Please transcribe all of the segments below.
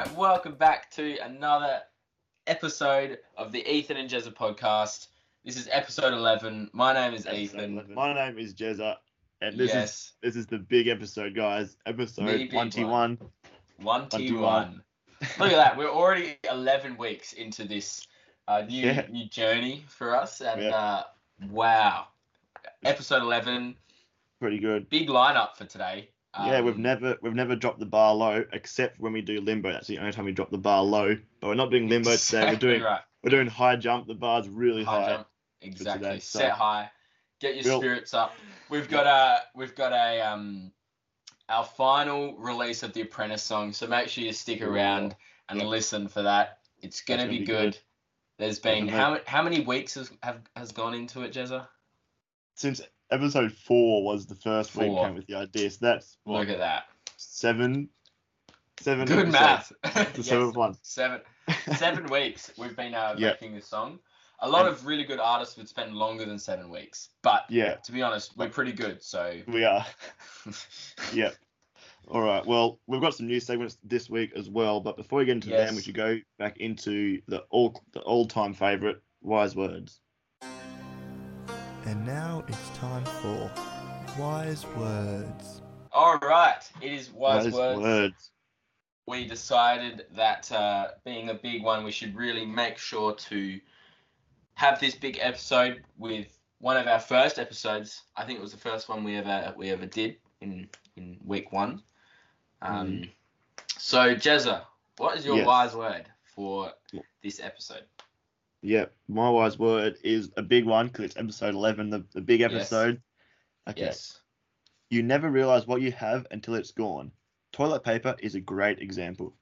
right, welcome back to another episode of the Ethan and Jezza podcast. This is episode 11. My name is Ethan. My name is Jezza, and this is this is the big episode, guys. Episode The big twenty one. one. 1T1. Look at that. We're already 11 weeks into this uh, new Yeah. new journey for us. And Yeah. uh, wow. Episode 11. Pretty good. Big lineup for today. Yeah, we've Um, never we've never dropped the bar low except when we do limbo. That's the only time we drop the bar low. But we're not doing limbo today. We're doing right. we're doing high jump. The bar's really high high. jump. Exactly. today, so- Set high. Get your We'll- spirits up. We've got a we've got a um our final release of the Apprentice song. So make sure you stick around and Yep. listen for that. It's gonna, be, gonna be good. good. There's been Definitely. how how many weeks has have has gone into it, Jezza? Since episode four was the first week we came with the idea, so that's what, Look at that. seven, seven. Good episodes. math. The Yes, seventh one. Seven seven weeks we've been uh, Yep. making this song. A lot And- of really good artists would spend longer than seven weeks, but Yeah, to be honest, we're pretty good. So we are. Yep. All right. Well, we've got some new segments this week as well, but before we get into them, we should go back into the all the all-time favorite wise words. And now it's time for Wise Words. All right, it is wise, words. words. We decided that uh, being a big one, we should really make sure to have this big episode with one of our first episodes. I think it was the first one we ever we ever did in in week one. Um, So Jezza, what is your Yes. wise word for this episode? Yep. My wise word is a big one because it's episode 11, the, the big Yes. episode. Okay. Yes. You never realize what you have until it's gone. Toilet paper is a great example.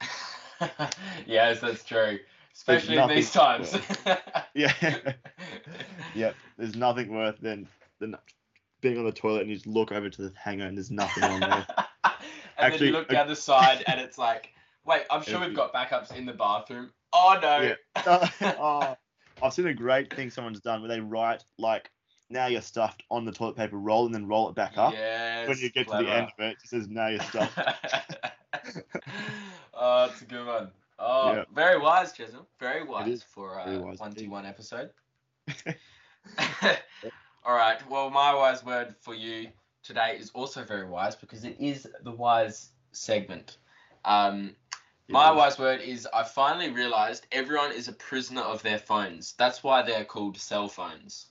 yes, that's true. Especially in these times. Yeah. yep. There's nothing worse than than being on the toilet and you just look over to the hanger and there's nothing on there. and Actually, then you look down the side and it's like, wait, I'm sure we've got backups in the bathroom. Oh no. oh, I've seen a great thing someone's done where they write like now you're stuffed on the toilet paper roll and then roll it back up. Yes, when you get to the end of it, it says now you're stuffed. oh, it's a good one. Oh, Yeah. very wise, Chisholm. Very wise is for a wise one T indeed. one episode. All right. Well, my wise word for you today is also very wise because it is the wise segment. Um, my Yeah. wise word is I finally realized everyone is a prisoner of their phones. That's why they're called cell phones.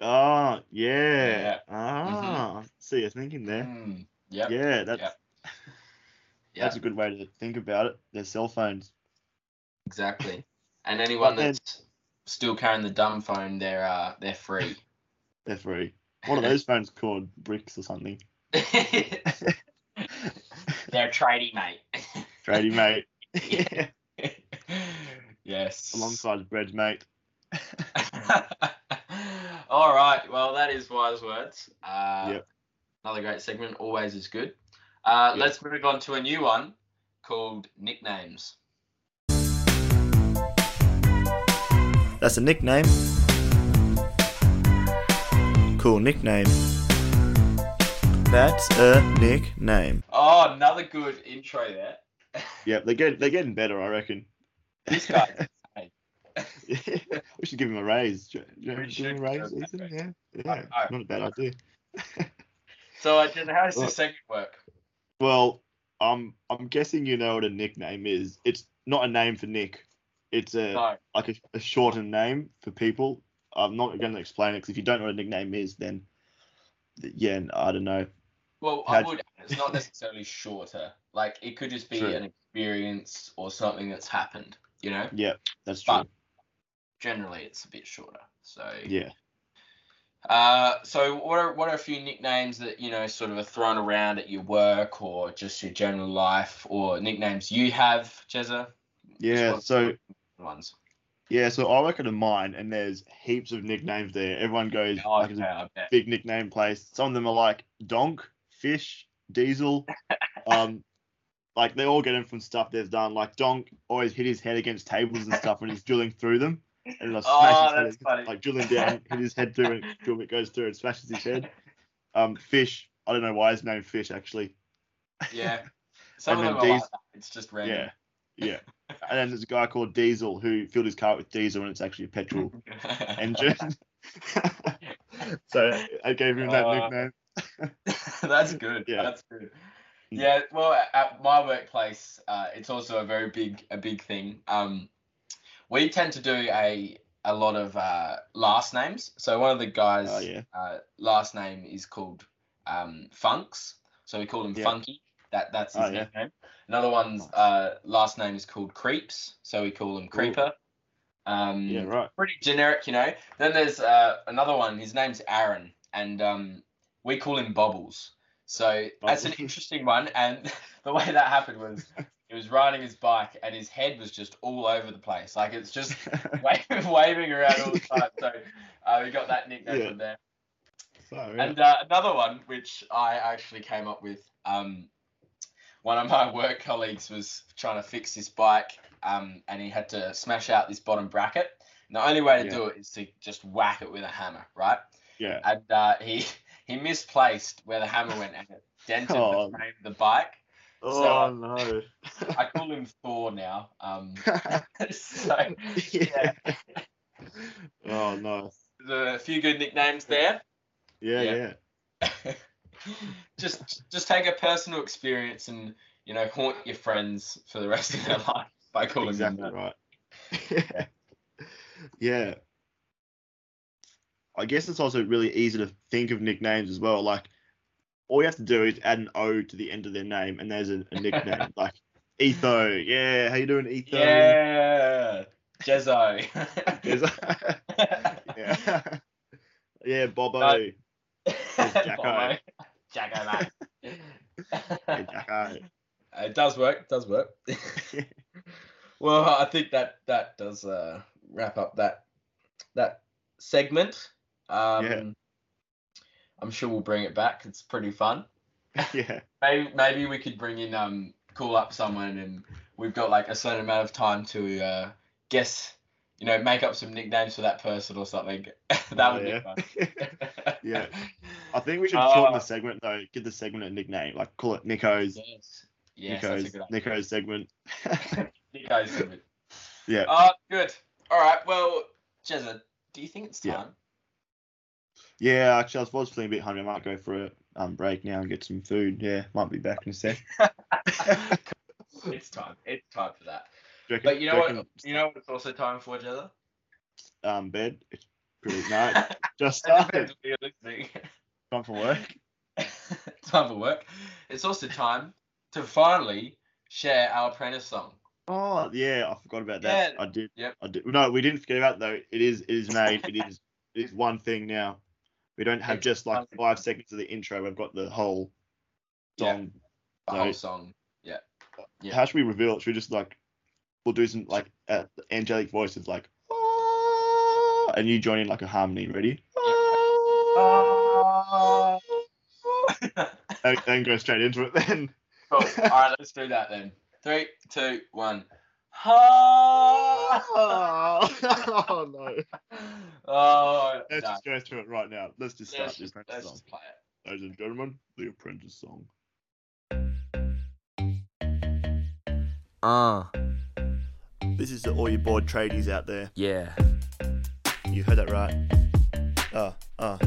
Oh, yeah. Yeah. Ah, see, you're thinking there. Mm, yep. Yeah, that's Yep. that's a good way to think about it. They're cell phones. Exactly. And anyone then- that's still carrying the dumb phone, they're uh, they're free. They're free. What are those phones called? Bricks or something? They're tradie, mate. Tradie mate. yes. Alongside bread mate. All right. Well, that is wise words. Uh, Yep. Another great segment. Always is good. Uh, Yep. Let's move on to a new one called nicknames. That's a nickname. Cool nickname. That's a nickname. Oh, another good intro there. Yep, they're getting they're getting better, I reckon. This guy. we should give him a raise. Do you- do you We give should him a raise, Ethan? Yeah, yeah, I- not a bad idea. so, uh, how does this segment work? Well, um, I'm guessing you know what a nickname is. It's not a name for Nick. It's a No. like a, a shortened name for people. I'm not going to explain it because if you don't know what a nickname is, then th- yeah, I don't know. Well, I How'd- It's not necessarily shorter. Like it could just be True. an experience or something that's happened. You know. Yeah, that's true. But- Generally, it's a bit shorter. So. yeah, Uh, so what are what are a few nicknames that you know sort of are thrown around at your work or just your general life or nicknames you have, Jezza? yeah. So ones. yeah, so I work at a mine, and there's heaps of nicknames there. Everyone goes Oh, like okay, it's a I bet. big nickname place. Some of them are like Donk, Fish, Diesel. Um, like they all get them from stuff they've done. Like Donk always hit his head against tables and stuff when he's drilling through them, and like Oh, his head, funny. like drilling down, hit his head through, and drill bit goes through and smashes his head. Um, Fish, I don't know why his name Fish actually. Yeah. Some And of them are like. It's just random. Yeah, yeah. And then there's a guy called Diesel who filled his car with diesel and it's actually a petrol engine. so I gave him that Uh, nickname. That's good. Yeah. That's good. Mm. Yeah. Well, at- my workplace, uh, it's also a very big a big thing. Um, we tend to do a a lot of uh, last names. So one of the guys' Oh yeah. uh, last name is called um, Funks, so we call him Yeah. Funky. That that's his Oh, yeah. Another one's uh, last name is called Creeps, so we call him Creeper. Um, Yeah, right. pretty generic, you know. Then there's uh, another one. His name's Aaron, and um, we call him Bubbles. So that's an interesting one. And the way that happened was he was riding his bike, and his head was just all over the place. Like it's just waving, waving around all the time. So uh, we got that nickname Yeah. from there. So, yeah. And uh, another one, which I actually came up with, um, one of my work colleagues was trying to fix his bike, um, and he had to smash out this bottom bracket. And the only way to Yeah. do it is to just whack it with a hammer, right? yeah. And uh, he he misplaced where the hammer went, and it dented Oh. the frame of the bike. Oh no. I call him Thor now. Um, so yeah. Oh no. there's a few good nicknames there. Yeah, Yeah. yeah. just just take a personal experience and you know haunt your friends for the rest of their life by calling exactly them that. right. yeah. I guess it's also really easy to think of nicknames as well. Like, all you have to do is add an O to the end of their name, and there's a, a nickname. like, Etho. Yeah, how you doing, Etho? Yeah, Jezzo. Is- yeah. yeah, Bobo. No. Jacko. Bobo. Jacko, mate. Hey, Jacko. It does work. It does work. well, I think that that does uh, wrap up that that segment. Um, Yeah. I'm sure we'll bring it back. It's pretty fun. yeah. Maybe maybe we could bring in um call up someone and we've got like a certain amount of time to uh, guess, you know, make up some nicknames for that person or something. that Oh, would yeah. be fun. Yeah. I think we should Uh, shorten the segment though. Give the segment a nickname. Like call it Nico's Yes. Yes, that's a Nico's. Nico's segment. Nico's good. yeah. Oh, good. All right. Well, Jezza, do you think it's Yeah. Yeah, actually, I was feeling a bit hungry. I might go for a um, break now and get some food. Yeah, might be back in a sec. it's time. It's time for that. Do reckon- But you know what? You know what? It's also time for Jezza. Um, bed. It's pretty no. Just started. Time for work. time for work. It's also time to finally share our apprentice song. Oh yeah, I forgot about that. Yeah. I did. Yep. I did. No, we didn't forget about it, though. It is. It is made. it is. It is one thing now. We don't have just like five seconds of the intro. We've got the whole Yeah. song. The So- whole song. Yeah. Yeah. How should we reveal it? Should we just like we'll do some like uh, angelic voices like "Ah," and you join in like a harmony. Ready? Ah. and, and go straight into it then. cool. All right, let's do that then. Three, two, one. Ha! Oh no. Oh, Let's no. just go through it right now. Let's just start Let's the just, apprentice let's song. just play it. Ladies and gentlemen, the apprentice song. Uh, This is to all you bored tradies out there. yeah. You heard that right. Uh, uh.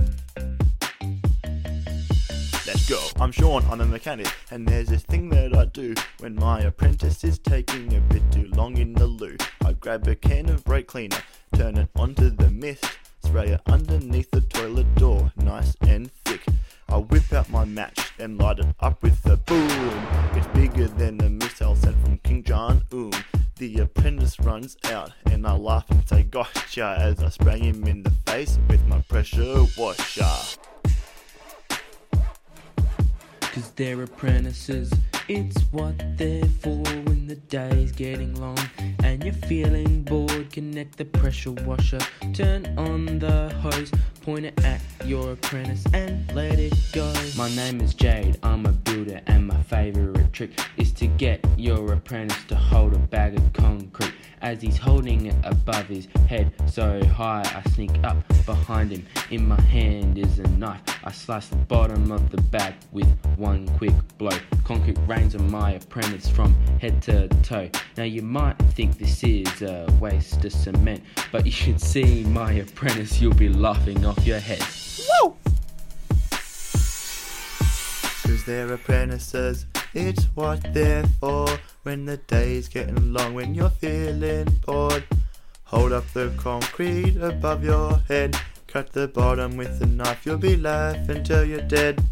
Let's go. I'm Sean, I'm a mechanic, and there's this thing that I do when my apprentice is taking a bit too long in the loo. Grab a can of brake cleaner, turn it onto the mist, spray it underneath the toilet door, nice and thick. I whip out my match, then light it up with a boom. It's bigger than a missile sent from Kim Jong Un. The apprentice runs out, and I laugh and say gotcha as I spray him in the face with my pressure washer. Cause they're apprentices, it's what they're for when the day's getting long and you're feeling bored. Connect the pressure washer, turn on the hose, point it at your apprentice and let it go. My name is Jade, I'm a builder, and my favorite trick is to get your apprentice to hold a bag of concrete as he's holding it above his head so high. I sneak up behind him. In my hand is a knife. I slice the bottom of the back with one quick blow. Concrete rains on my apprentice from head to toe. Now you might think this is a waste of cement, but you should see my apprentice, you'll be laughing off your head. Cause they're apprentices, it's what they're for. When the day's getting long, when you're feeling bored, hold up the concrete above your head. Cut the bottom with a knife, you'll be laughing till you're dead.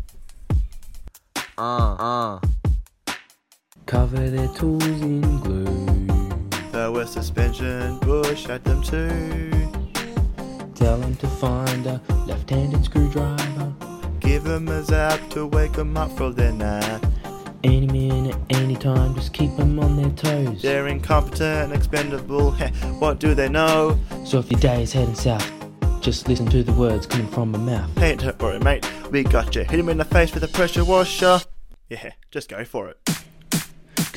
Uh, uh. Cover their tools in glue. Throw a suspension bush at them too. Tell them to find a left-handed screwdriver. Give them a zap to wake them up from their nap. Any minute, any time, just keep them on their toes. They're incompetent, expendable. Heh, what do they know? So if your day is heading south, just listen to the words coming from my mouth. Hey, don't worry, mate. We got you. Hit him in the face with a pressure washer. Yeah, just go for it.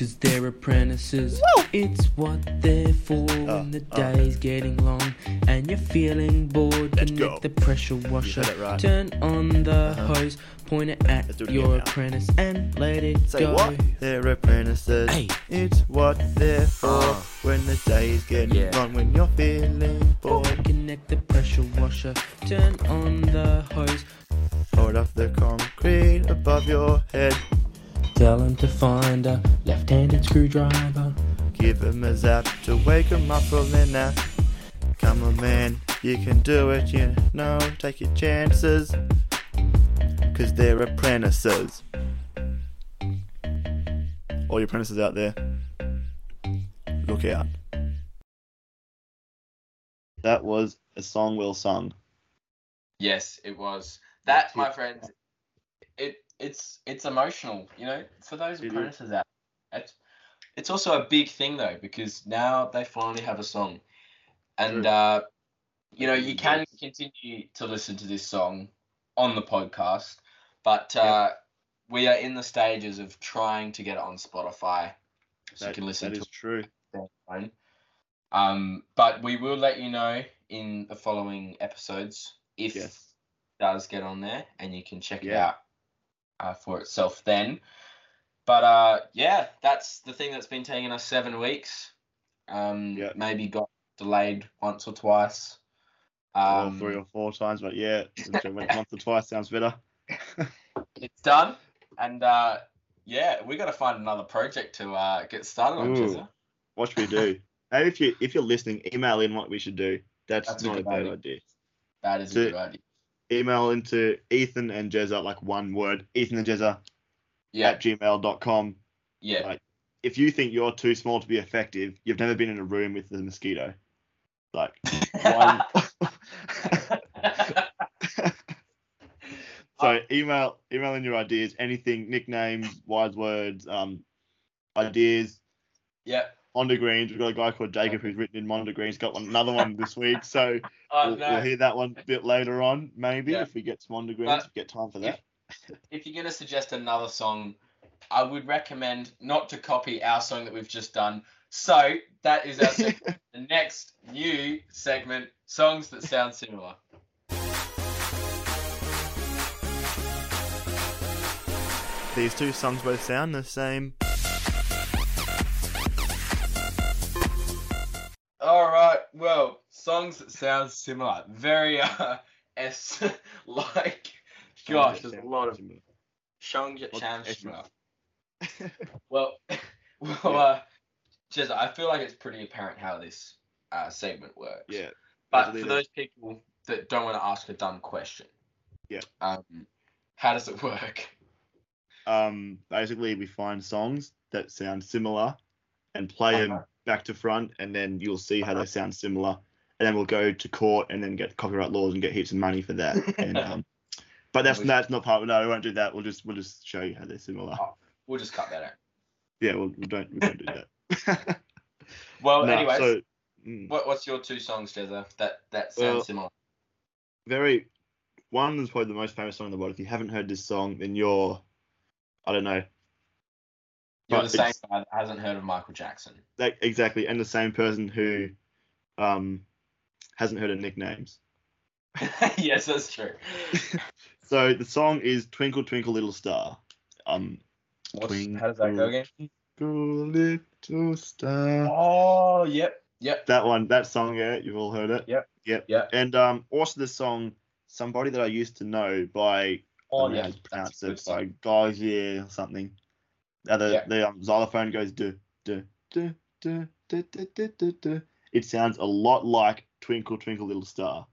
Cause they're apprentices. It's what they're for when the oh. day's getting long and you're feeling bored. Let's Connect go. the pressure washer. right. Turn on the Uh-huh. hose, point it at your again now. apprentice and let it Say go. what? They're apprentices. Hey. It's what they're for Uh. when the day's getting Yeah. long, when you're feeling bored. Connect the pressure washer. Turn on the hose. Hold up the concrete above your head. Tell them to find a left-handed screwdriver. Give 'em a zap to wake 'em up from their nap. Come on, man, you can do it, you know. Take your chances. Cause they're apprentices. All your apprentices out there, look out. That was a song well sung. Yes, it was. That, That's my friends, it it's it's emotional. You know, for those It apprentices out, it's it's also a big thing though because now they finally have a song, and uh, you know you can continue to listen to this song on the podcast, but uh, we are in the stages of trying to get it on Spotify, so you can listen that to is true. Um, but we will let you know in the following episodes if Yes. it does get on there, and you can check it out uh, for itself then. But uh, yeah, that's the thing that's been taking us seven weeks. Um, Yeah. maybe got delayed once or twice. Um, or three or four times, but yeah, once or twice sounds better. it's done, and uh, yeah, we got to find another project to uh, get started on. Ooh. What should we do? Maybe if you if you're listening, email in what we should do. That's, That's not a bad idea. idea. That is a good idea. Email into Ethan and Jezza, like one word, Ethan and Jezza Yeah, at gmail.com. yeah. like- If you think you're too small to be effective, you've never been in a room with the mosquito. Like one So email email in your ideas, anything, nicknames, wise words, um, ideas. yeah. Mondegreens, we've got a guy called Jacob who's written in Mondegreens, got one, another one this week, so Oh, we'll, no. we'll hear that one a bit later on, maybe Yeah. if we get some we get time for that. If you're gonna suggest another song, I would recommend not to copy our song that we've just done. So that is our the next new segment: songs that sound similar. These two songs both sound the same. All right. Well, songs that sound similar. Very uh, s like. Gosh, there's a lot of songs that sound similar. Well, well, uh, Jezza, I feel like it's pretty apparent how this uh, segment works. yeah, But for those people that don't want to ask a dumb question, Yeah. um, how does it work? um, basically we find songs that sound similar and play them Uh-huh. back to front, and then you'll see how they sound similar, and then we'll go to court and then get copyright laws and get heaps of money for that. and um, but that's that's not part. Of, No, we won't do that. We'll just we'll just show you how they're similar. Oh. We'll just cut that out. Yeah, we'll, we don't we don't do that. Well, No, anyways, so mm, what, what's your two songs, Jezza, that that sound Well- similar? very one is probably the most famous song in the world. If you haven't heard this song, then you're I don't know. You're But the same guy that hasn't heard of Michael Jackson. That, exactly, and the same person who um hasn't heard of nicknames. yes, that's true. So the song is Twinkle Twinkle Little Star. Um, What's, Twinkle, how does that go again? Twinkle Little Star. Oh, yep, yep. That one, that song, yeah, you've all heard it. Yep. Yep. Yep. And um, also the song "Somebody That I Used to Know" by Oh, I know yeah. to pronounce it by Gauzier or something. Uh, the Yeah. the um, xylophone goes do do do do do do do do. It sounds a lot like Twinkle Twinkle Little Star.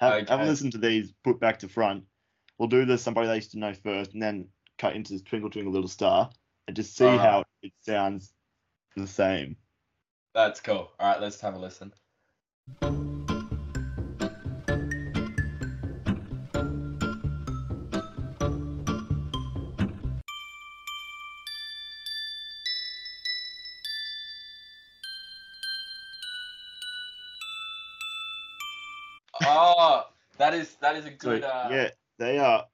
Have, have a listen to these put back to front. We'll do the somebody they used to know first, and then cut into Twinkle Twinkle Little Star, and just see how it sounds the same. That's cool. All right, let's have a listen. That is that a So good. uh, yeah, they are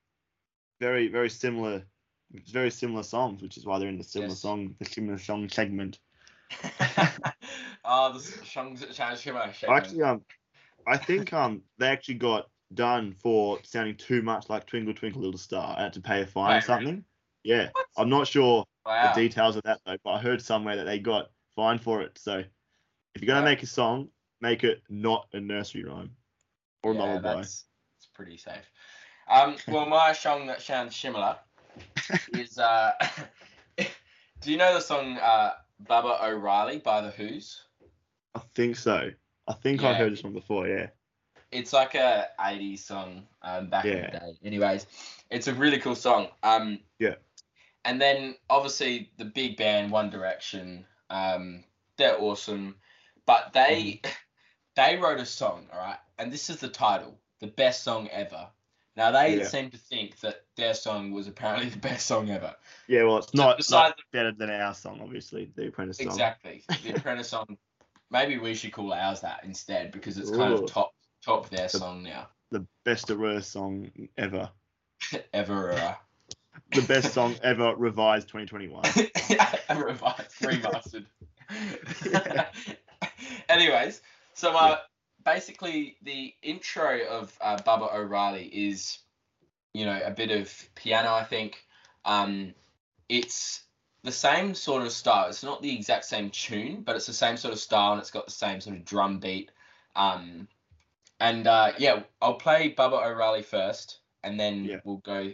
very very similar. Very similar songs, which is why they're in the similar Yes. song, the similar song segment. oh, the Shang Shang Shimmer. Actually, um, I think um they actually got done for sounding too much like Twinkle Twinkle Little Star. I had to pay a fine or Wait, really? something. Yeah, What? I'm not sure wow. the details of that though, but I heard somewhere that they got fined for it. So if you're gonna Wow. make a song, make it not a nursery rhyme or yeah, lullaby. that's pretty safe. Um, well, my song that sounds similar is. Uh, do you know the song uh, Baba O'Riley by The Who's? I think so. I think I heard this one before. Yeah. It's like a 80s song um, back in the day. Anyways, it's a really cool song. Um, Yeah. And then obviously the big band One Direction, um, they're awesome, but they Mm-hmm. they wrote a song, all right, and this is the title, the best song ever. Now they Yeah. seem to think that their song was apparently the best song ever. Yeah, well, it's So not, not better than our song, obviously, the Apprentice song. Exactly. The Apprentice song. Maybe we should call ours that instead because it's kind Ooh. of top top their song now. The best of worst song ever. Ever. Uh, The best song ever revised 2021. revised, remastered. Anyways, so uh, basically the intro of uh, Baba O'Riley is, you know, a bit of piano. I think um, it's the same sort of style. It's not the exact same tune, but it's the same sort of style, and it's got the same sort of drum beat. Um, and uh, yeah, I'll play Baba O'Riley first, and then Yeah. we'll go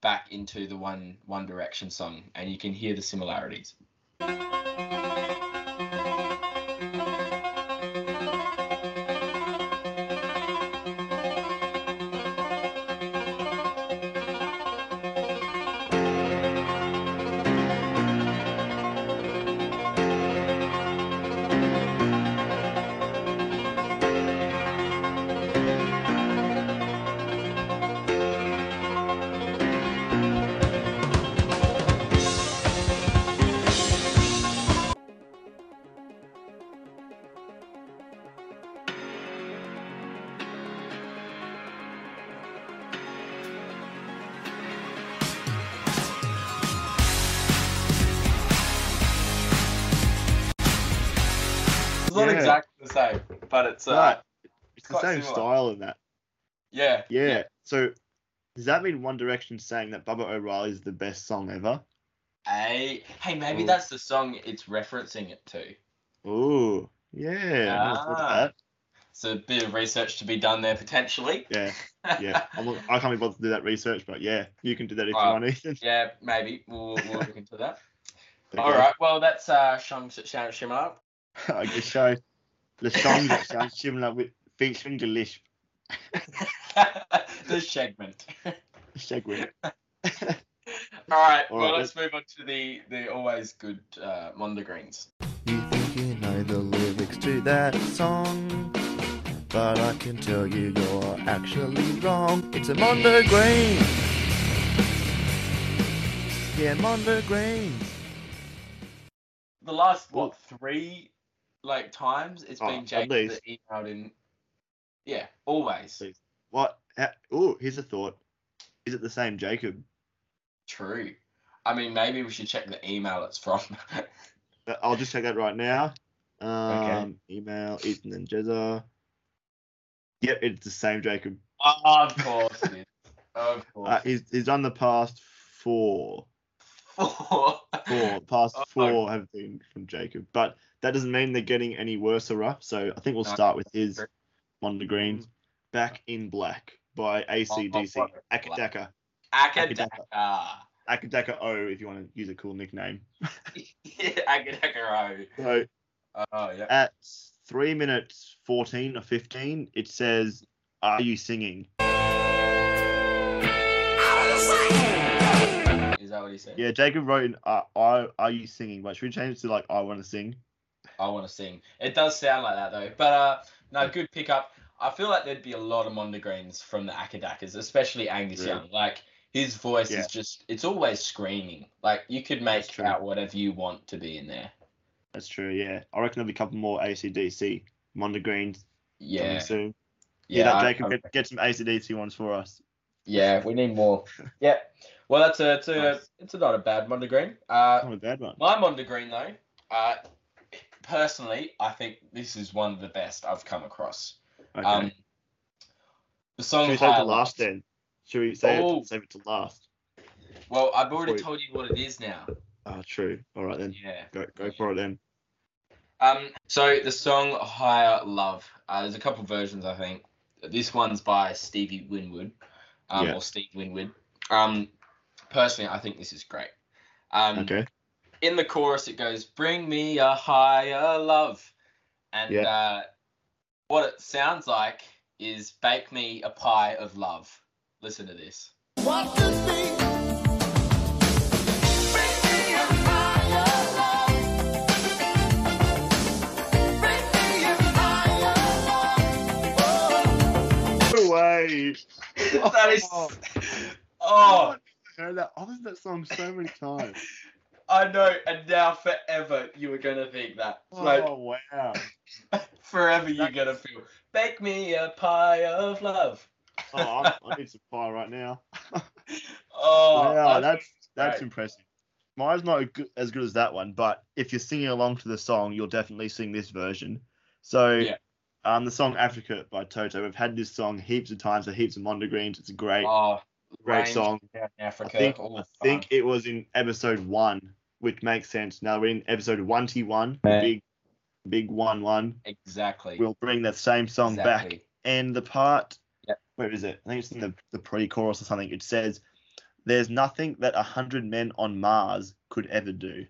back into the One One Direction song, and you can hear the similarities. But it's uh, Right. It's the same similar. style in that. yeah, Yeah. So does that mean One Direction saying that Baba O'Riley is the best song ever? Hey, hey, maybe Ooh. that's the song it's referencing it to. Ooh. Yeah. I never thought of Ah. So a bit of research to be done there potentially. Yeah. Yeah. I'm not, I can't be bothered to do that research, but yeah, you can do that if you want, Ethan. yeah, maybe we'll we'll look into that. All right. Well, that's uh, Shang Shimmer. I guess so. The song that sounds similar with featuring the lisp the segment. segment. All right. All well, right, let's move on to the the always good uh, Mondegreens. You think you know the lyrics to that song, but I can tell you you're actually wrong. It's a Mondegreen. Yeah, Mondo Green. The last what three like times it's Oh, been least. that emailed in. Yeah, always What? Oh, here's a thought. Is it the same Jacob? true. I mean, maybe we should check the email it's from. Uh, I'll just check that right now. Um, Okay. Email Ethan and Jezza. Yep, it's the same Jacob. oh, of course it is. Of course. Uh, he's he's done the past four. Four. Four past Oh, four have been from Jacob, but that doesn't mean they're getting any worse or rough. So I think we'll start with his true. Mondegreen, Back in Black by ACDC. oh, Akadaka. Akadaka. Akadaka O, if you want to use a cool nickname. yeah, Akadaka. So Oh, yeah. at three minutes fourteen or fifteen, it says, "Are you singing?" Is that what he said? Yeah, Jacob wrote in, uh, "Are are you singing?" But should we change it to like, "I want to sing"? I want to sing. It does sound like that though. But uh, no, good pickup. I feel like there'd be a lot of Mondegreens from the Akadakas, especially Angus Yeah. Young. Like his voice Yeah. is just, it's always screaming. Like you could make out whatever you want to be in there. That's true. Yeah, I reckon there'll be a couple more ACDC Mondegreens Yeah. coming soon. Yeah. Yeah, Jacob get, get some ACDC ones for us. yeah, we need more. yeah. Well, that's a, it's a, Nice. it's a not a bad Mondegreen. Uh, Not a bad one. My Mondegreen though, uh, personally, I think this is one of the best I've come across. Okay. Um, the song Should we save it to last then? Should we save, Oh. it, save it to last? Well, I've already told you what it is now. Oh, true. All right then. Yeah. Go go for it then. Um. So the song Higher Love. Uh, there's a couple versions, I think. This one's by Stevie Winwood, um, Yeah. or Steve Winwood. Um, personally, I think this is great. Um, Okay. In the chorus it goes bring me a higher love and Yeah. uh, what it sounds like is bake me a pie of love listen to this What could be? Bring me a higher love. Bring me a higher love. Oh. No way. that is Oh. oh I heard that. I've heard that song so many times. i know and now forever you were gonna think that like oh wow. forever you're gonna feel bake me a pie of love Oh, I'm, I need some pie right now. oh wow, that's that's great. impressive. Mine's not good, as good as that one, but if you're singing along to the song, you'll definitely sing this version. So, Yeah. um, the song "Africa" by Toto. We've had this song heaps of times, so heaps of Mondegreens. It's great, oh great song. down in I think all I think it was in episode one, which makes sense. Now we're in episode one T one, big, big one one. exactly We'll bring that same song back, and the part, Yep. where is it? I think it's in the the pre-chorus or something. It says, "There's nothing that a hundred men on Mars could ever do."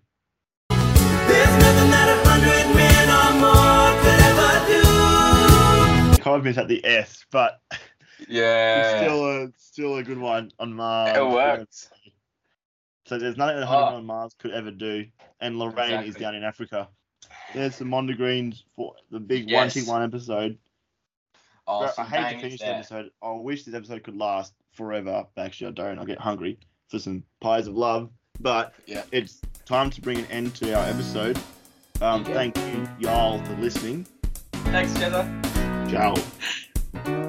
There's nothing that a hundred men or more could ever do. Kind of missed at the S, but Yeah. it's still a still a good one on Mars. it works. So there's nothing that hundred Oh. on Mars could ever do, and Lorraine is down in Africa. There's the Mondegreens for the big Yes. one T one episode. Oh, Bro, I hate to finish the episode. I wish this episode could last forever. Actually, I don't. I'll get hungry for some pies of love. But Yeah. it's time to bring an end to our episode. Um, Yeah. Thank you, y'all, for listening. Thanks, Jezza. Ciao.